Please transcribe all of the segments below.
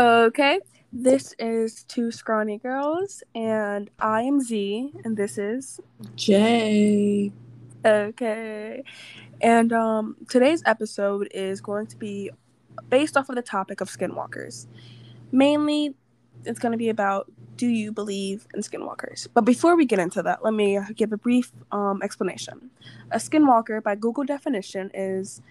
Okay, this is Two Scrawny Girls, and I am Z, and this is Jay. Okay. And um, today's episode is going to be based off of the topic of skinwalkers. Mainly, it's going to be about do you believe in skinwalkers? But before we get into that, let me give a brief um, explanation. A skinwalker, by Google definition, is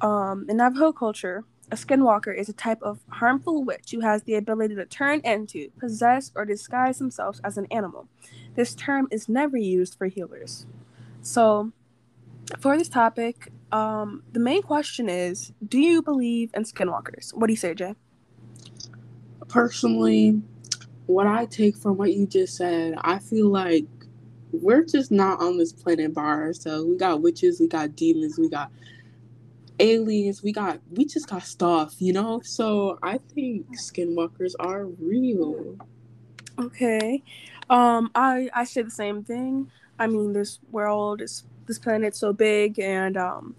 um, in Navajo culture, a skinwalker is a type of harmful witch who has the ability to turn into, possess, or disguise themselves as an animal. This term is never used for healers. So, for this topic, um, the main question is Do you believe in skinwalkers? What do you say, Jay? Personally, what I take from what you just said, I feel like we're just not on this planet by ourselves. We got witches, we got demons, we got aliens, we got we just got stuff, you know? So I think skinwalkers are real. Okay. Um I I say the same thing. I mean this world is this planet's so big and um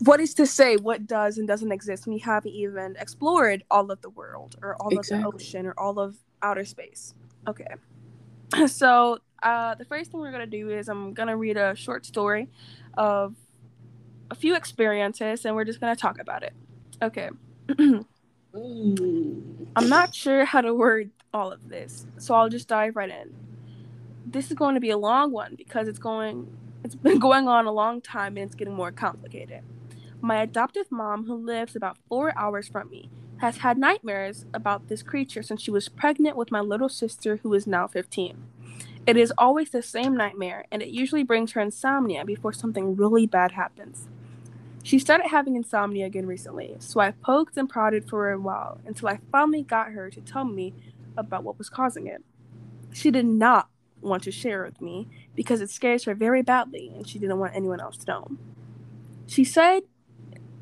what is to say what does and doesn't exist we haven't even explored all of the world or all exactly. of the ocean or all of outer space okay so uh, the first thing we're going to do is i'm going to read a short story of a few experiences and we're just going to talk about it okay i'm not sure how to word all of this so i'll just dive right in this is going to be a long one because it's going it's been going on a long time and it's getting more complicated. My adoptive mom, who lives about four hours from me, has had nightmares about this creature since she was pregnant with my little sister, who is now 15. It is always the same nightmare, and it usually brings her insomnia before something really bad happens. She started having insomnia again recently, so I poked and prodded for a while until I finally got her to tell me about what was causing it. She did not want to share with me because it scares her very badly and she didn't want anyone else to know. She said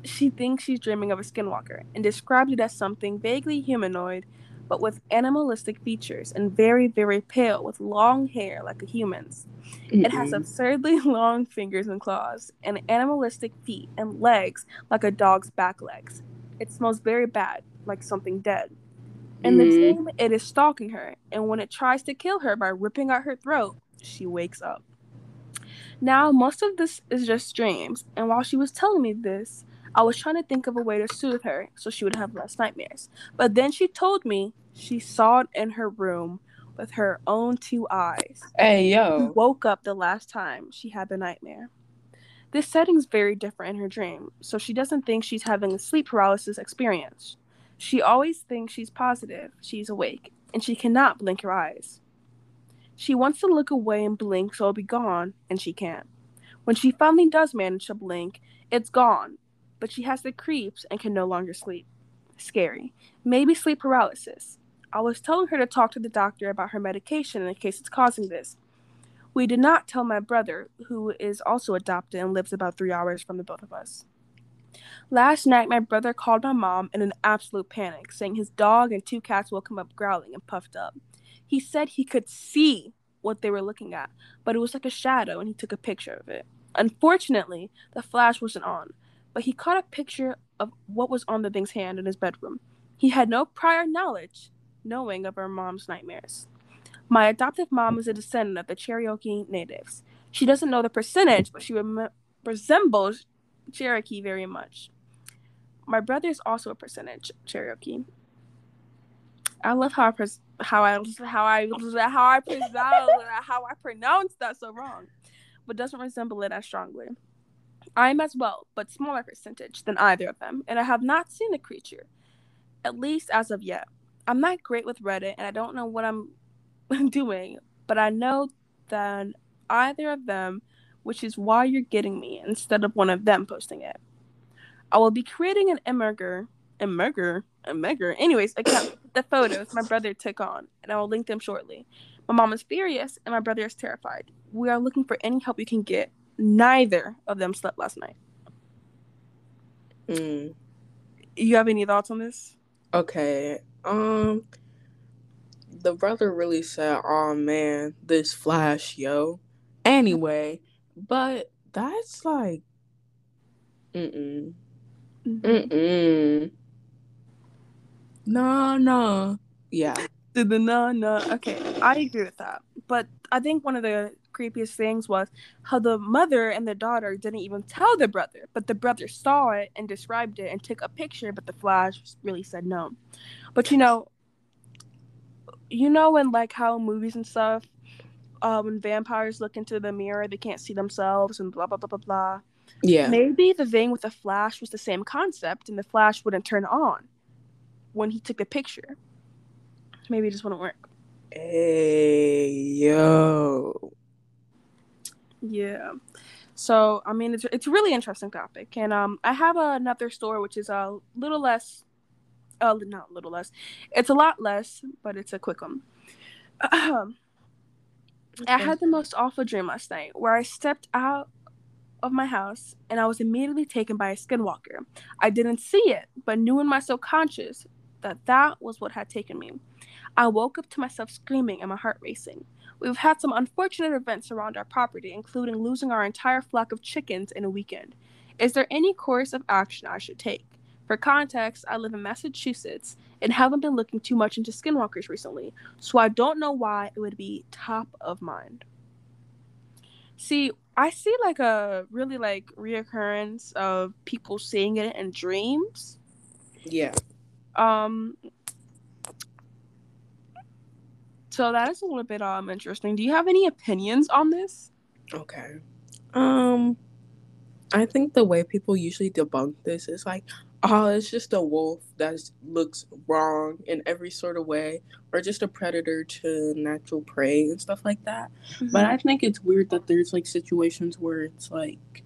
she thinks she's dreaming of a skinwalker and described it as something vaguely humanoid but with animalistic features and very, very pale with long hair like a human's. Mm-hmm. It has absurdly long fingers and claws and animalistic feet and legs like a dog's back legs. It smells very bad, like something dead. In mm-hmm. the dream, it is stalking her, and when it tries to kill her by ripping out her throat, she wakes up. Now, most of this is just dreams, and while she was telling me this, I was trying to think of a way to soothe her so she would have less nightmares. But then she told me she saw it in her room with her own two eyes. Hey, yo. Woke up the last time she had the nightmare. This setting's very different in her dream, so she doesn't think she's having a sleep paralysis experience. She always thinks she's positive, she's awake, and she cannot blink her eyes. She wants to look away and blink so it'll be gone, and she can't. When she finally does manage to blink, it's gone, but she has the creeps and can no longer sleep. Scary. Maybe sleep paralysis. I was telling her to talk to the doctor about her medication in case it's causing this. We did not tell my brother, who is also adopted and lives about three hours from the both of us. Last night, my brother called my mom in an absolute panic, saying his dog and two cats woke him up growling and puffed up. He said he could see what they were looking at, but it was like a shadow and he took a picture of it. Unfortunately, the flash wasn't on, but he caught a picture of what was on the thing's hand in his bedroom. He had no prior knowledge, knowing of our mom's nightmares. My adoptive mom is a descendant of the Cherokee natives. She doesn't know the percentage, but she rem- resembles Cherokee very much. My brother is also a percentage Cherokee. I love how I pres- how I how I how I pronounce how I pronounce that so wrong, but doesn't resemble it as strongly. I am as well, but smaller percentage than either of them, and I have not seen the creature, at least as of yet. I'm not great with Reddit, and I don't know what I'm doing, but I know that either of them, which is why you're getting me instead of one of them posting it. I will be creating an emerger, emerger, emerger. Anyways, account the photos my brother took on, and I will link them shortly. My mom is furious, and my brother is terrified. We are looking for any help you can get. Neither of them slept last night. Mm. You have any thoughts on this? Okay. Um, the brother really said, "Oh man, this flash, yo." Anyway, but that's like, mm mm, mm mm. no, no. Yeah. The no, no. Okay, I agree with that. But I think one of the creepiest things was how the mother and the daughter didn't even tell the brother, but the brother saw it and described it and took a picture, but the flash really said no. But you know, you know, in like how movies and stuff, uh, when vampires look into the mirror, they can't see themselves and blah blah blah blah blah. Yeah. Maybe the thing with the flash was the same concept, and the flash wouldn't turn on when he took the picture. Maybe it just wouldn't work. Hey yo. Yeah. So I mean, it's it's a really interesting topic, and um, I have another story which is a little less, uh, not a little less, it's a lot less, but it's a quick one. I had the most awful dream last night where I stepped out of my house and I was immediately taken by a skinwalker. I didn't see it, but knew in my subconscious that that was what had taken me. I woke up to myself screaming and my heart racing. We've had some unfortunate events around our property, including losing our entire flock of chickens in a weekend. Is there any course of action I should take? For context, I live in Massachusetts and haven't been looking too much into skinwalkers recently, so I don't know why it would be top of mind. See, I see like a really like reoccurrence of people seeing it in dreams. Yeah. Um so that is a little bit um interesting. Do you have any opinions on this? Okay. Um I think the way people usually debunk this is like, oh, it's just a wolf that looks wrong in every sort of way, or just a predator to natural prey and stuff like that. Mm-hmm. But I think it's weird that there's like situations where it's like,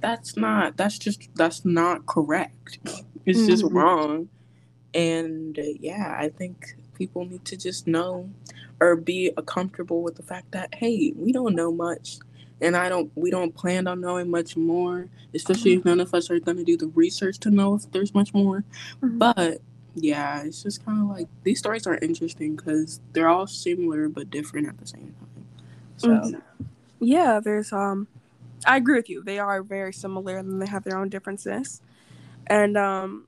that's not, that's just, that's not correct. It's mm-hmm. just wrong. And uh, yeah, I think people need to just know or be comfortable with the fact that, hey, we don't know much and I don't we don't plan on knowing much more, especially if none of us are gonna do the research to know if there's much more. Mm-hmm. But yeah, it's just kind of like these stories are interesting because they're all similar but different at the same time. So mm-hmm. yeah, there's um, I agree with you. They are very similar and they have their own differences, and um.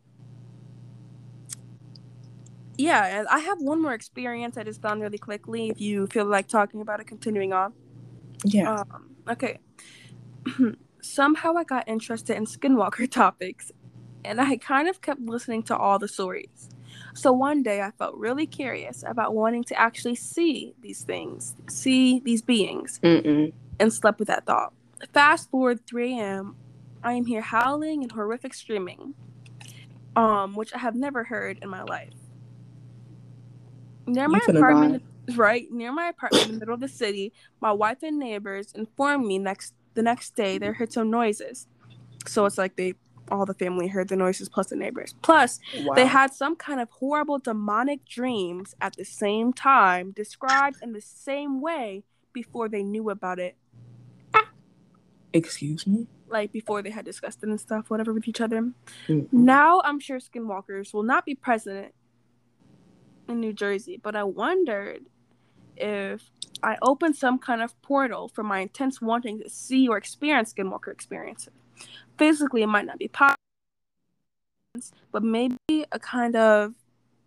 Yeah, I have one more experience that is done really quickly. If you feel like talking about it, continuing on. Yeah. Um, Okay. Somehow I got interested in skinwalker topics, and I kind of kept listening to all the stories. So one day I felt really curious about wanting to actually see these things, see these beings, Mm-mm. and slept with that thought. Fast forward 3 a.m., I am here howling and horrific screaming, um, which I have never heard in my life. Near my apartment, right near my apartment in the middle of the city, my wife and neighbors informed me next the next day they heard some noises. So it's like they all the family heard the noises plus the neighbors. Plus, wow. they had some kind of horrible demonic dreams at the same time, described in the same way before they knew about it. Excuse me? Like before they had discussed it and stuff, whatever, with each other. Mm-hmm. Now I'm sure skinwalkers will not be present in New Jersey, but I wondered if I opened some kind of portal for my intense wanting to see or experience Skinwalker experiences. Physically, it might not be possible, but maybe a kind of,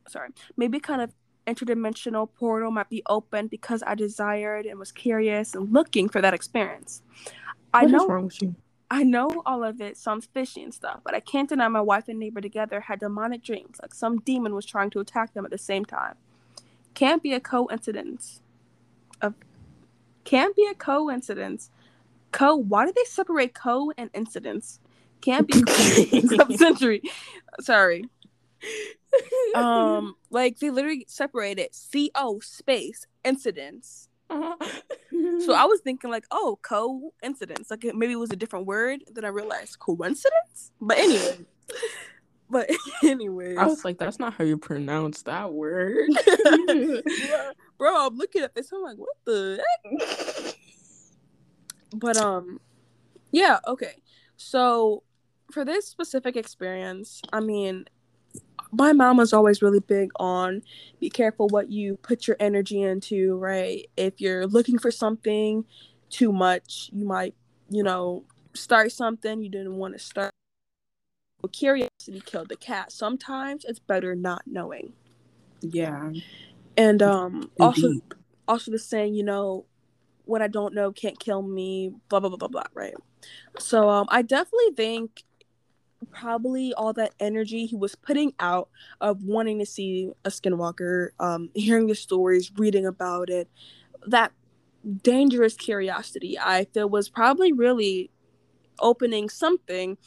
sorry, maybe kind of interdimensional portal might be open because I desired and was curious and looking for that experience. What I know. wrong with you? I know all of it sounds fishy and stuff, but I can't deny my wife and neighbor together had demonic dreams, like some demon was trying to attack them at the same time can't be a coincidence. Of can't be a coincidence. Co. Why did they separate co and incidents? Can't be sub-century. Sorry. Um, like they literally separated C O space incidents. So I was thinking like, oh, coincidence. Like maybe it was a different word. Then I realized coincidence. But anyway. But anyway, I was like, that's not how you pronounce that word. Bro, I'm looking at this. I'm like, what the heck? But um yeah, okay. So for this specific experience, I mean, my mom was always really big on be careful what you put your energy into, right? If you're looking for something too much, you might, you know, start something you didn't want to start curiosity killed the cat. Sometimes it's better not knowing. Yeah. And um also Deep. also the saying, you know, what I don't know can't kill me, blah blah blah blah blah, right? So um I definitely think probably all that energy he was putting out of wanting to see a skinwalker, um, hearing the stories, reading about it, that dangerous curiosity I feel was probably really opening something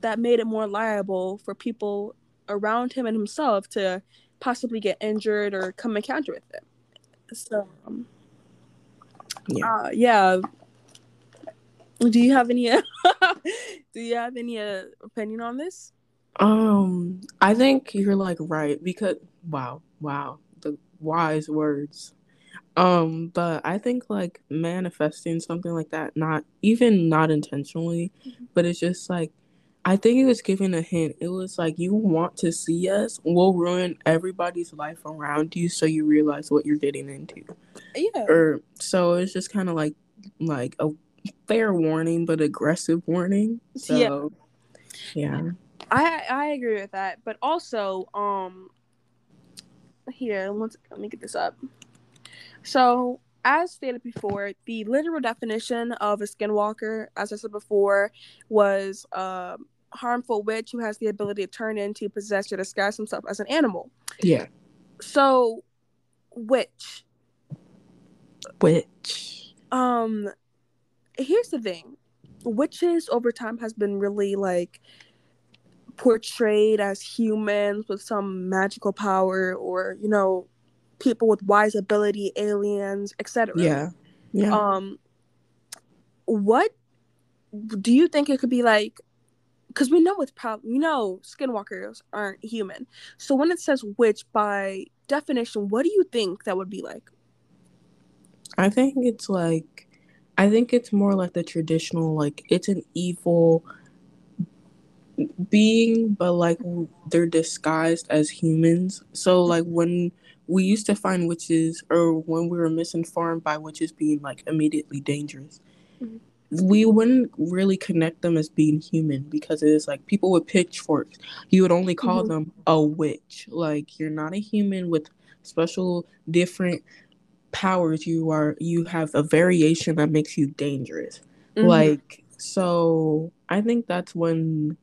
that made it more liable for people around him and himself to possibly get injured or come encounter with it. So, um, Yeah. uh, yeah. Do you have any? do you have any uh, opinion on this? Um, I think you're like right because wow, wow, the wise words. Um, but I think like manifesting something like that, not even not intentionally, Mhm. but it's just like I think it was giving a hint. It was like you want to see us, we'll ruin everybody's life around you so you realize what you're getting into. Yeah. Or so it's just kind of like like a fair warning but aggressive warning. So Yeah. yeah. I I agree with that, but also um here one sec- let me get this up. So as stated before, the literal definition of a skinwalker, as I said before, was a harmful witch who has the ability to turn into, possess, or disguise himself as an animal. Yeah. So, witch. Which Um, here's the thing: witches over time has been really like portrayed as humans with some magical power, or you know, people with wise ability, aliens, etc. yeah. Yeah. Um, what do you think it could be like? Because we know it's probably we know skinwalkers aren't human. So when it says witch, by definition, what do you think that would be like? I think it's like I think it's more like the traditional like it's an evil being but like they're disguised as humans. So like when we used to find witches or when we were misinformed by witches being like immediately dangerous. Mhm. We wouldn't really connect them as being human because it is like people with pitchforks. You would only call Mhm. them a witch. Like you're not a human with special different powers you are you have a variation that makes you dangerous Mhm. like so i think that's when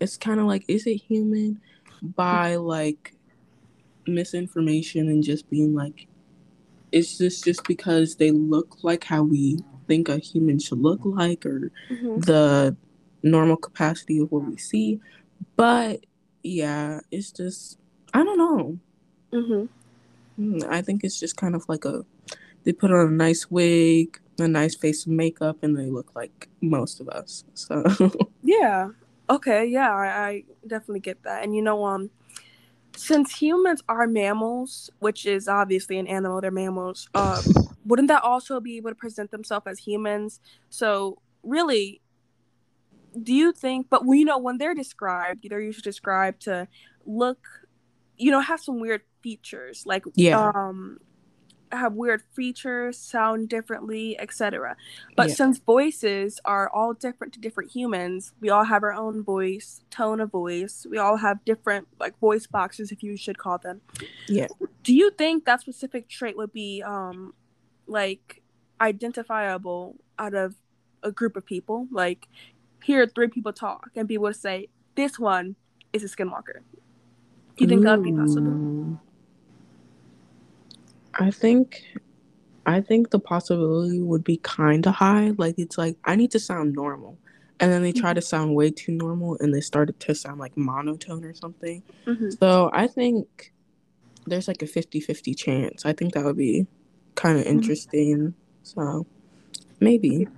it's kind of like is it human by like misinformation and just being like is this just because they look like how we think a human should look like or Mhm. the normal capacity of what we see but yeah it's just i don't know Mhm. Hmm, I think it's just kind of like a they put on a nice wig, a nice face of makeup, and they look like most of us. So Yeah. Okay. Yeah, I, I definitely get that. And you know, um, since humans are mammals, which is obviously an animal, they're mammals. Um, wouldn't that also be able to present themselves as humans? So really, do you think? But we know when they're described, they're usually described to look, you know, have some weird features, like Yeah. um, have weird features, sound differently, etc. But Yeah. since voices are all different to different humans, we all have our own voice, tone of voice. We all have different like voice boxes, if you should call them. Yeah. Do you think that specific trait would be um like identifiable out of a group of people? Like hear three people talk and be able to say, This one is a skinwalker. Do you think that would be possible? Mm. I think I think the possibility would be kind of high. Like it's like I need to sound normal. And then they try to mm-hmm. sound way too normal and they started to sound like monotone or something. hmm So I think there's like a 50-50 chance. I think that would be kind of mm-hmm. interesting. So maybe.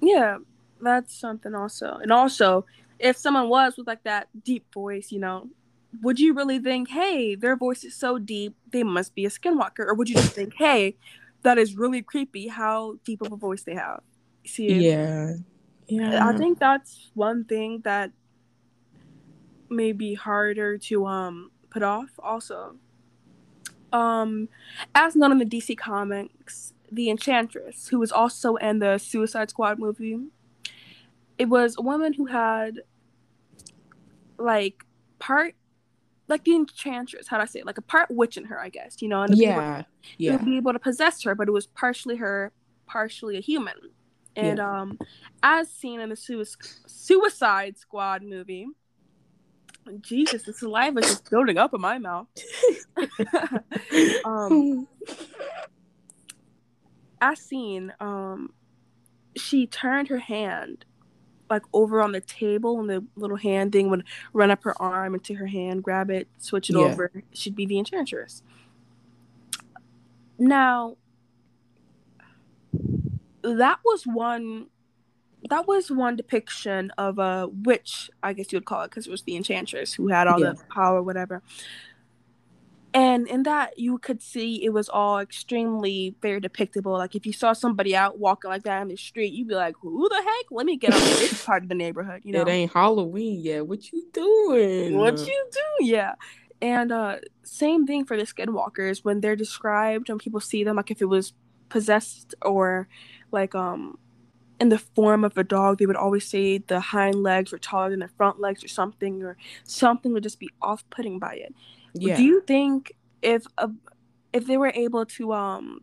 Yeah, that's something also. And also, if someone was with like that deep voice, you know, would you really think, hey, their voice is so deep, they must be a skinwalker? Or would you just think, hey, that is really creepy how deep of a voice they have? See, Yeah. Yeah. I think that's one thing that may be harder to um put off also. Um as known in the DC comics, the Enchantress, who was also in the Suicide Squad movie, it was a woman who had like part like the enchantress, how do I say it? Like a part witch in her, I guess, you know, and yeah, able, yeah, would be able to possess her, but it was partially her, partially a human. And yeah. um as seen in the Suicide Squad movie, Jesus, the saliva is just building up in my mouth. um, as seen, um, she turned her hand like over on the table, and the little hand thing would run up her arm into her hand, grab it, switch it yeah. over. She'd be the enchantress. Now, that was one that was one depiction of a witch, I guess you would call it, because it was the enchantress who had all yeah. the power, whatever. And in that, you could see it was all extremely very depictable. Like if you saw somebody out walking like that in the street, you'd be like, "Who the heck? Let me get out of this part of the neighborhood." You know, it ain't Halloween yet. What you doing? What you do? Yeah. And uh same thing for the skinwalkers when they're described when people see them, like if it was possessed or like um in the form of a dog, they would always say the hind legs were taller than the front legs or something, or something would just be off putting by it. Yeah. Do you think if a, if they were able to um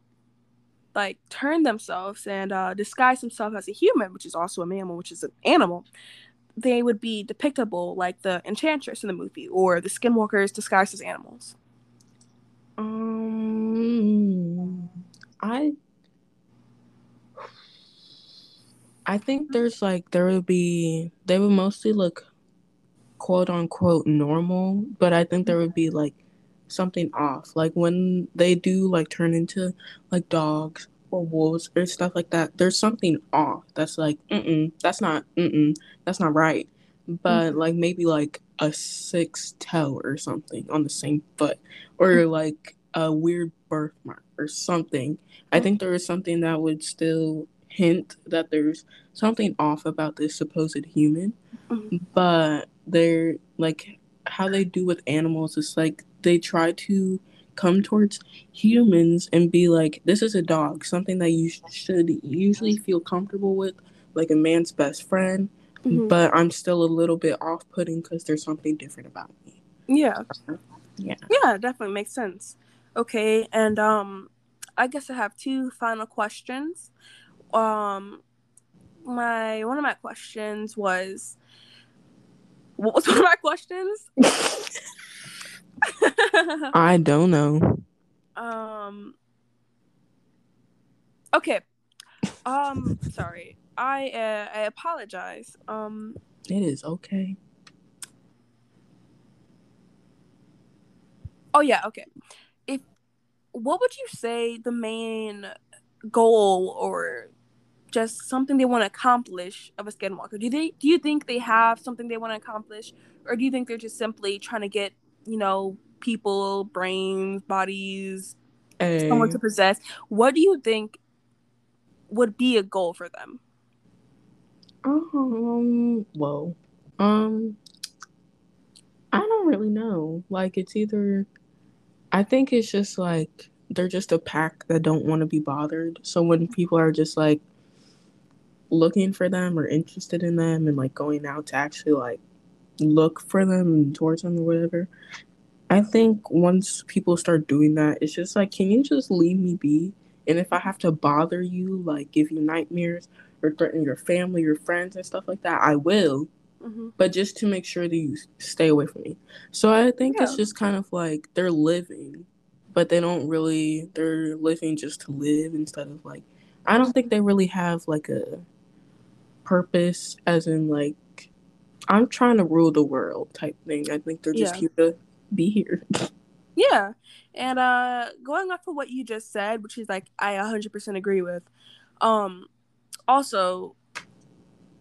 like turn themselves and uh, disguise themselves as a human, which is also a mammal, which is an animal, they would be depictable like the enchantress in the movie or the skinwalkers disguised as animals? Um, I I think there's like there would be they would mostly look quote unquote normal, but I think there would be like something off. Like when they do like turn into like dogs or wolves or stuff like that, there's something off that's like, mm that's not mm that's not right. But mm-hmm. like maybe like a six toe or something on the same foot. Or mm-hmm. like a weird birthmark or something. I mm-hmm. think there is something that would still hint that there's something off about this supposed human. Mm-hmm. But they're like how they do with animals is like they try to come towards humans and be like, this is a dog, something that you should usually feel comfortable with, like a man's best friend. Mm-hmm. But I'm still a little bit off putting because there's something different about me. Yeah. Yeah. Yeah, definitely makes sense. Okay, and um I guess I have two final questions um my one of my questions was what was one of my questions? I don't know. Um Okay. Um sorry. I uh, I apologize. Um It is okay. Oh yeah, okay. If what would you say the main goal or just something they want to accomplish of a skinwalker? Do they do you think they have something they want to accomplish, or do you think they're just simply trying to get you know people, brains, bodies, hey. someone to possess? What do you think would be a goal for them? Um. Well. Um. I don't really know. Like it's either. I think it's just like they're just a pack that don't want to be bothered. So when people are just like, looking for them or interested in them and like going out to actually like look for them and towards them or whatever. I think once people start doing that, it's just like, can you just leave me be? And if I have to bother you, like give you nightmares or threaten your family, your friends, and stuff like that, I will. Mm-hmm. But just to make sure that you stay away from me. So I think yeah. it's just kind of like they're living, but they don't really, they're living just to live instead of like, I don't think they really have like a purpose as in like I'm trying to rule the world type thing. I think they're just yeah. here to be here. Yeah. And uh going off of what you just said, which is like I 100% agree with. Um also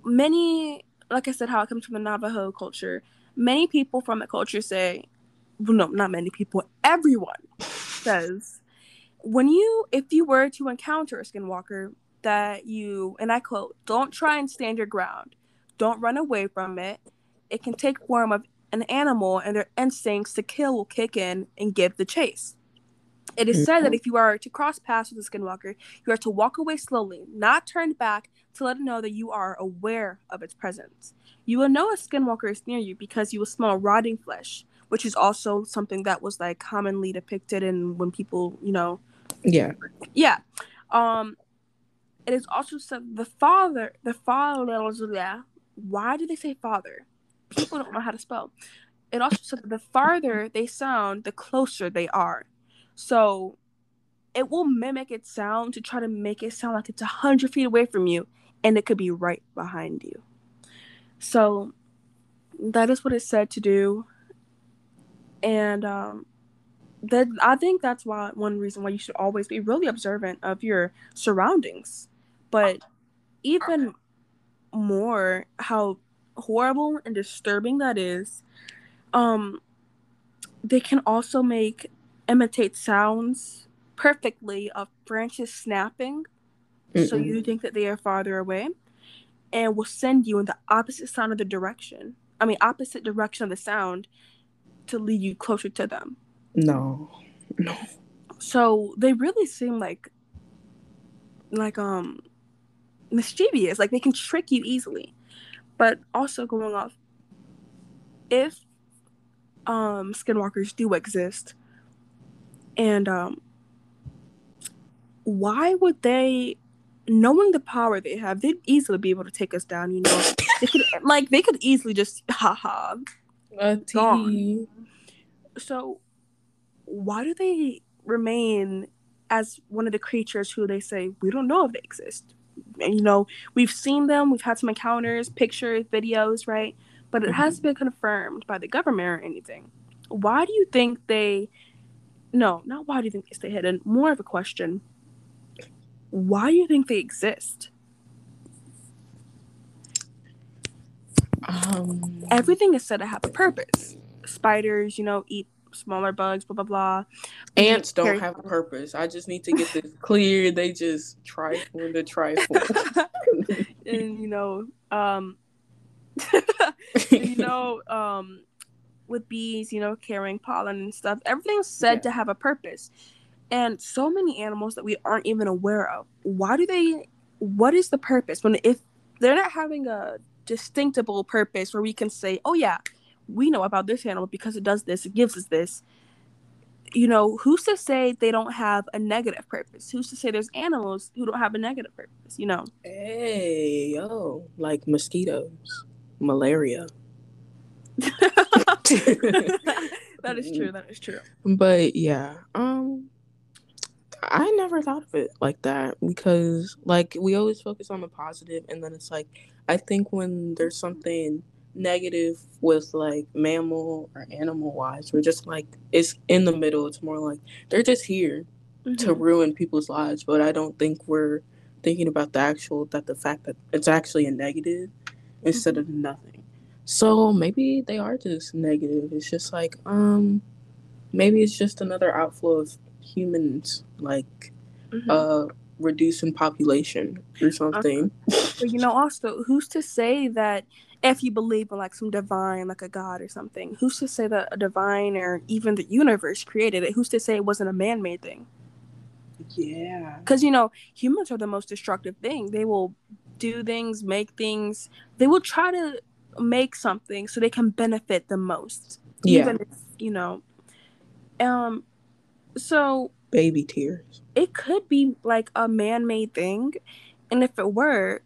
many like I said how it comes from the Navajo culture, many people from the culture say well, no, not many people, everyone says when you if you were to encounter a skinwalker, that you, and I quote, don't try and stand your ground. Don't run away from it. It can take form of an animal and their instincts to kill will kick in and give the chase. It is said that if you are to cross paths with a skinwalker, you are to walk away slowly, not turn back, to let it know that you are aware of its presence. You will know a skinwalker is near you because you will smell rotting flesh, which is also something that was like commonly depicted in when people, you know, Yeah. yeah. Um, it is also said the father, the father. Why do they say father? People don't know how to spell. It also said the farther they sound, the closer they are. So, it will mimic its sound to try to make it sound like it's a hundred feet away from you, and it could be right behind you. So, that is what it's said to do, and um, that I think that's why one reason why you should always be really observant of your surroundings, but even more how horrible and disturbing that is. Um, they can also make imitate sounds perfectly of branches snapping, so Mm-mm. you think that they are farther away, and will send you in the opposite sound of the direction. I mean, opposite direction of the sound to lead you closer to them. No. No. So they really seem like like um mischievous. Like they can trick you easily. But also going off if um skinwalkers do exist and um why would they knowing the power they have, they'd easily be able to take us down, you know. they could like they could easily just haha A Gone. so why do they remain as one of the creatures who they say we don't know if they exist you know we've seen them we've had some encounters pictures videos right? But it hasn't been confirmed by the government or anything. Why do you think they no not why do you think they stay hidden? More of a question. Why do you think they exist? Um. everything is said to have a purpose. Spiders you know eat smaller bugs blah blah blah Ants don't have a purpose. I just need to get this clear. They just trifle to trifle. and you know, um, you know, um, with bees, you know, carrying pollen and stuff, everything's said Yeah. to have a purpose. And so many animals that we aren't even aware of. Why do they? What is the purpose when if they're not having a distinctable purpose where we can say, oh yeah, we know about this animal because it does this, it gives us this. You know, who's to say they don't have a negative purpose? Who's to say there's animals who don't have a negative purpose? You know. hey, yo, like mosquitoes, malaria. that is true. That is true. But yeah, um, I never thought of it like that because, like, we always focus on the positive, and then it's like, I think when there's something negative with like mammal or animal wise, we're just like, it's in the middle. It's more like they're just here to Mhm. ruin people's lives, but I don't think we're thinking about the actual that the fact that it's actually a negative instead of nothing. So maybe they are just negative. It's just like um maybe it's just another outflow of humans like Mhm. uh reducing population or something. but you know, also, who's to say that if you believe in like some divine, like a god or something, who's to say that a divine or even the universe created it? Who's to say it wasn't a man-made thing? Yeah. Because you know, humans are the most destructive thing. They will do things, make things. They will try to make something so they can benefit the most. Yeah. Even if you know. Um. So Baby tears. it could be like a man-made thing and if it were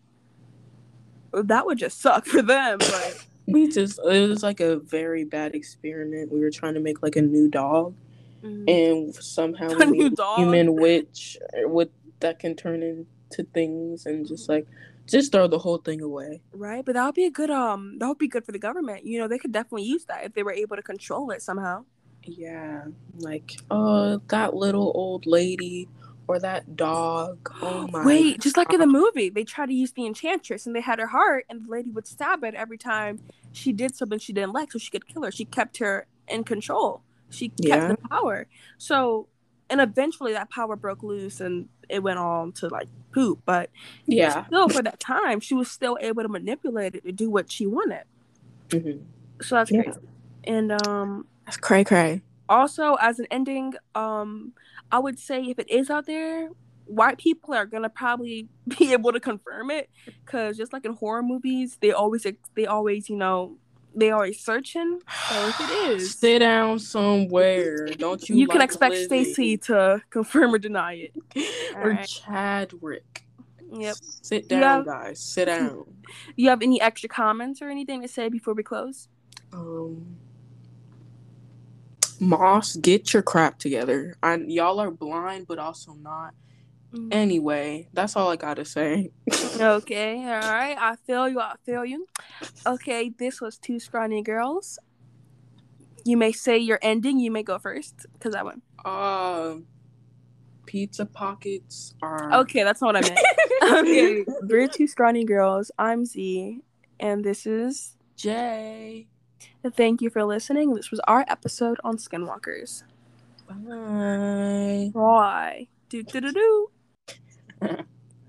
that would just suck for them but We just it was like a very bad experiment. We were trying to make like a new dog and somehow A we new made a dog? human witch uh, with that can turn into things and just like just throw the whole thing away. right but that would be a good um that would be good for the government you know they could definitely use that if they were able to control it somehow Yeah, like oh that little old lady or that dog. Oh my! wait just like in the movie they tried to use the enchantress and they had her heart and the lady would stab it every time she did something she didn't like so she could kill her she kept her in control she kept Yeah. the power so and eventually that power broke loose and it went on to like poop but Yeah. still for that time she was still able to manipulate it to do what she wanted Mhm. so that's Yeah. crazy and um That's cray cray. Also, as an ending, um, I would say if it is out there, white people are gonna probably be able to confirm it, because just like in horror movies, they always they always you know they always searching. So if it is, sit down somewhere. Don't you? you can expect Stacy to confirm or deny it. or Alright. Chadwick. Yep. Sit down, have- guys. Sit down. You have any extra comments or anything to say before we close? Um, Moss, get your crap together. I, y'all are blind, but also not. Mm. Anyway, that's all I gotta say. Okay, all right. I feel you. I feel you. Okay, this was two scrawny girls. You may say your ending. You may go first because I went. Uh, pizza pockets are Okay, that's not what I meant. okay, we're two scrawny girls. I'm Z, and this is. Jay. And thank you for listening. This was our episode on Skinwalkers. Bye. Bye. Do do do do.